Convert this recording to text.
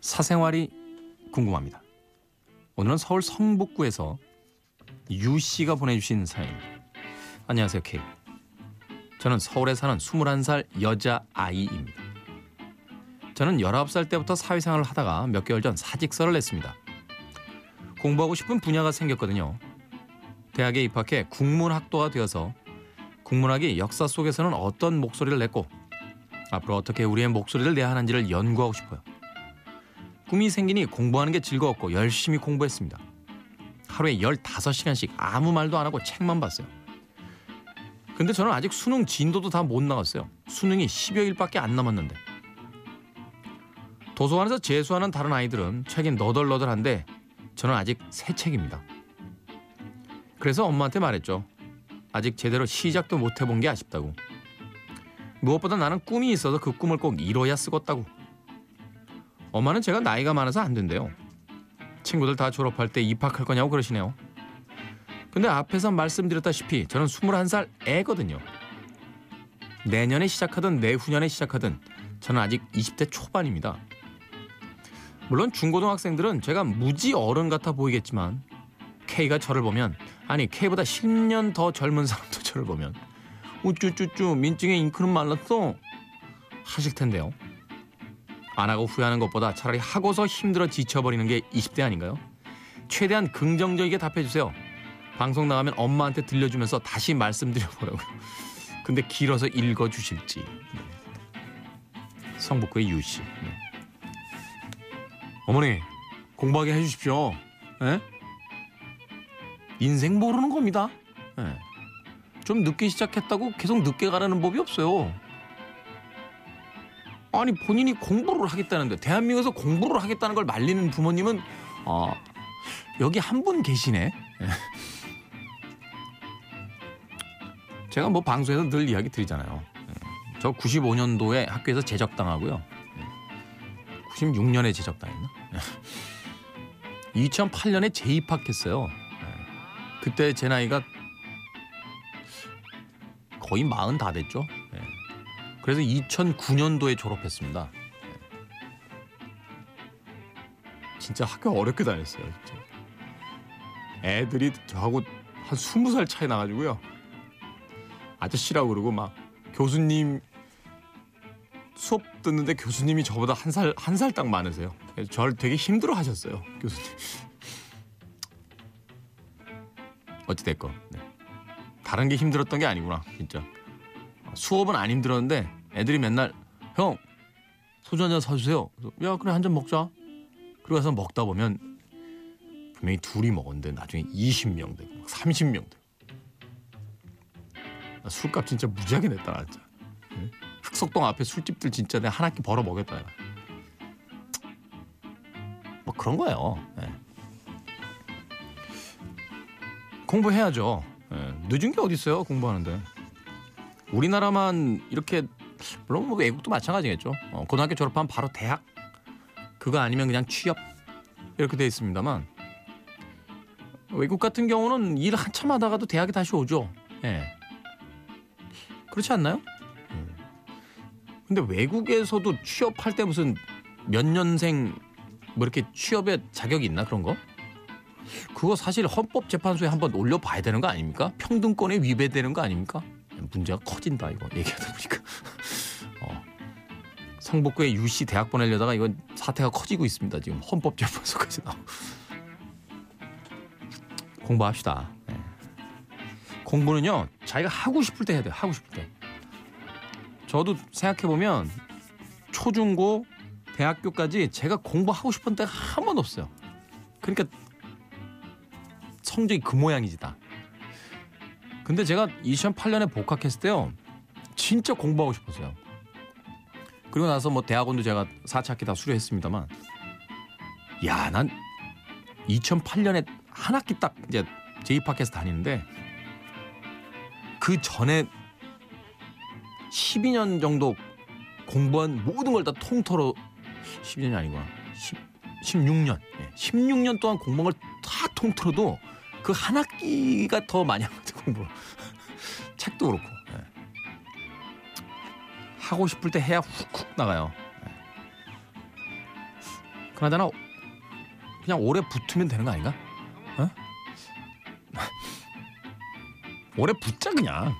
사생활이 궁금합니다. 오늘은 서울 성북구에서 유 씨가 보내주신 사연입니다. 안녕하세요, K. 저는 서울에 사는 21살 여자 아이입니다. 저는 19살 때부터 사회생활을 하다가 몇 개월 전 사직서를 냈습니다. 공부하고 싶은 분야가 생겼거든요. 대학에 입학해 국문학도가 되어서 국문학이 역사 속에서는 어떤 목소리를 냈고 앞으로 어떻게 우리의 목소리를 내야 하는지를 연구하고 싶어요. 꿈이 생기니 공부하는 게 즐거웠고 열심히 공부했습니다. 하루에 15시간씩 아무 말도 안 하고 책만 봤어요. 근데 저는 아직 수능 진도도 다 못 나갔어요. 수능이 10여일밖에 안 남았는데. 도서관에서 재수하는 다른 아이들은 책이 너덜너덜한데 저는 아직 새 책입니다. 그래서 엄마한테 말했죠. 아직 제대로 시작도 못 해본 게 아쉽다고. 무엇보다 나는 꿈이 있어서 그 꿈을 꼭 이뤄야 쓰겄다고. 엄마는 제가 나이가 많아서 안 된대요. 친구들 다 졸업할 때 입학할 거냐고 그러시네요. 근데 앞에서 말씀드렸다시피 저는 21살 애거든요. 내년에 시작하든 내후년에 시작하든 저는 아직 20대 초반입니다. 물론 중고등학생들은 제가 무지 어른 같아 보이겠지만 K가 저를 보면 아니 K보다 10년 더 젊은 사람도 저를 보면 우쭈쭈쭈 민증에 잉크는 말랐어 하실 텐데요. 안 하고 후회하는 것보다 차라리 하고서 힘들어 지쳐버리는 게 20대 아닌가요? 최대한 긍정적이게 답해주세요. 방송 나가면 엄마한테 들려주면서 다시 말씀드려보라고요. 근데 길어서 읽어주실지. 성북구의 유씨. 네. 어머니 공부하게 해주십시오. 에? 인생 모르는 겁니다. 에. 좀 늦게 시작했다고 계속 늦게 가라는 법이 없어요. 아니 본인이 공부를 하겠다는데 대한민국에서 공부를 하겠다는 걸 말리는 부모님은 아 여기 한 분 계시네. 제가 뭐 방송에서 늘 이야기 드리잖아요. 저 95년도에 학교에서 제적당하고요. 96년에 제적당했나? 2008년에 재입학했어요. 그때 제 나이가 거의 마흔 다 됐죠. 그래서 2009년도에 졸업했습니다. 진짜 학교 어렵게 다녔어요. 진짜. 애들이 저하고 한 20살 차이 나가지고요. 아저씨라고 그러고 막 교수님 수업 듣는데 교수님이 저보다 한 살 한 살 딱 많으세요. 저를 되게 힘들어 하셨어요. 교수님. 어찌 됐건 네. 다른 게 힘들었던 게 아니구나 진짜. 수업은 안 힘들었는데 애들이 맨날 형 소주 한 잔 사주세요. 그래서 야 그래 한 잔 먹자. 그러고 가서 먹다 보면 분명히 둘이 먹었는데 나중에 20명 되고 30명 되고 술값 진짜 무지하게 냈다 진짜. 흑석동 앞에 술집들 진짜 내가 한 학기 벌어 먹였다. 뭐 그런 거예요. 네. 공부해야죠. 네. 늦은 게 어디 있어요 공부하는데. 우리나라만 이렇게 물론 뭐 외국도 마찬가지겠죠. 어, 고등학교 졸업하면 바로 대학 그거 아니면 그냥 취업 이렇게 돼 있습니다만 외국 같은 경우는 일 한참 하다가도 대학에 다시 오죠. 예. 네. 그렇지 않나요? 근데 외국에서도 취업할 때 무슨 몇 년생 뭐 이렇게 취업에 자격이 있나 그런 거? 그거 사실 헌법재판소에 한번 올려봐야 되는 거 아닙니까? 평등권에 위배되는 거 아닙니까? 문제가 커진다 이거 얘기하다 보니까. 어. 성북구에 유씨 대학 보내려다가 이건 사태가 커지고 있습니다. 지금 헌법재판소까지 나오고 공부합시다. 네. 공부는요 자기가 하고 싶을 때 해야 돼요 하고 싶을 때. 저도 생각해 보면 초중고 대학교까지 제가 공부하고 싶은 때가 한 번 없어요. 그러니까 성적이 그 모양이지 다 근데 제가 2008년에 복학했을 때요. 진짜 공부하고 싶었어요. 그리고 나서 뭐 대학원도 제가 4차 학기 다 수료했습니다만 야, 난 2008년에 한 학기 딱 이제 재입학해서 다니는데 그 전에 12년 정도 공부한 모든 걸 다 통틀어 12년이 아니구나. 10, 16년. 예, 16년 동안 공부한 걸 다 통틀어도 그 한 학기가 더 많이 한 것 같아요, 공부. 책도 그렇고. 예. 하고 싶을 때 해야 훅훅 나가요. 예. 그나저나 그냥 오래 붙으면 되는 거 아닌가? 어? 오래 붙자 그냥.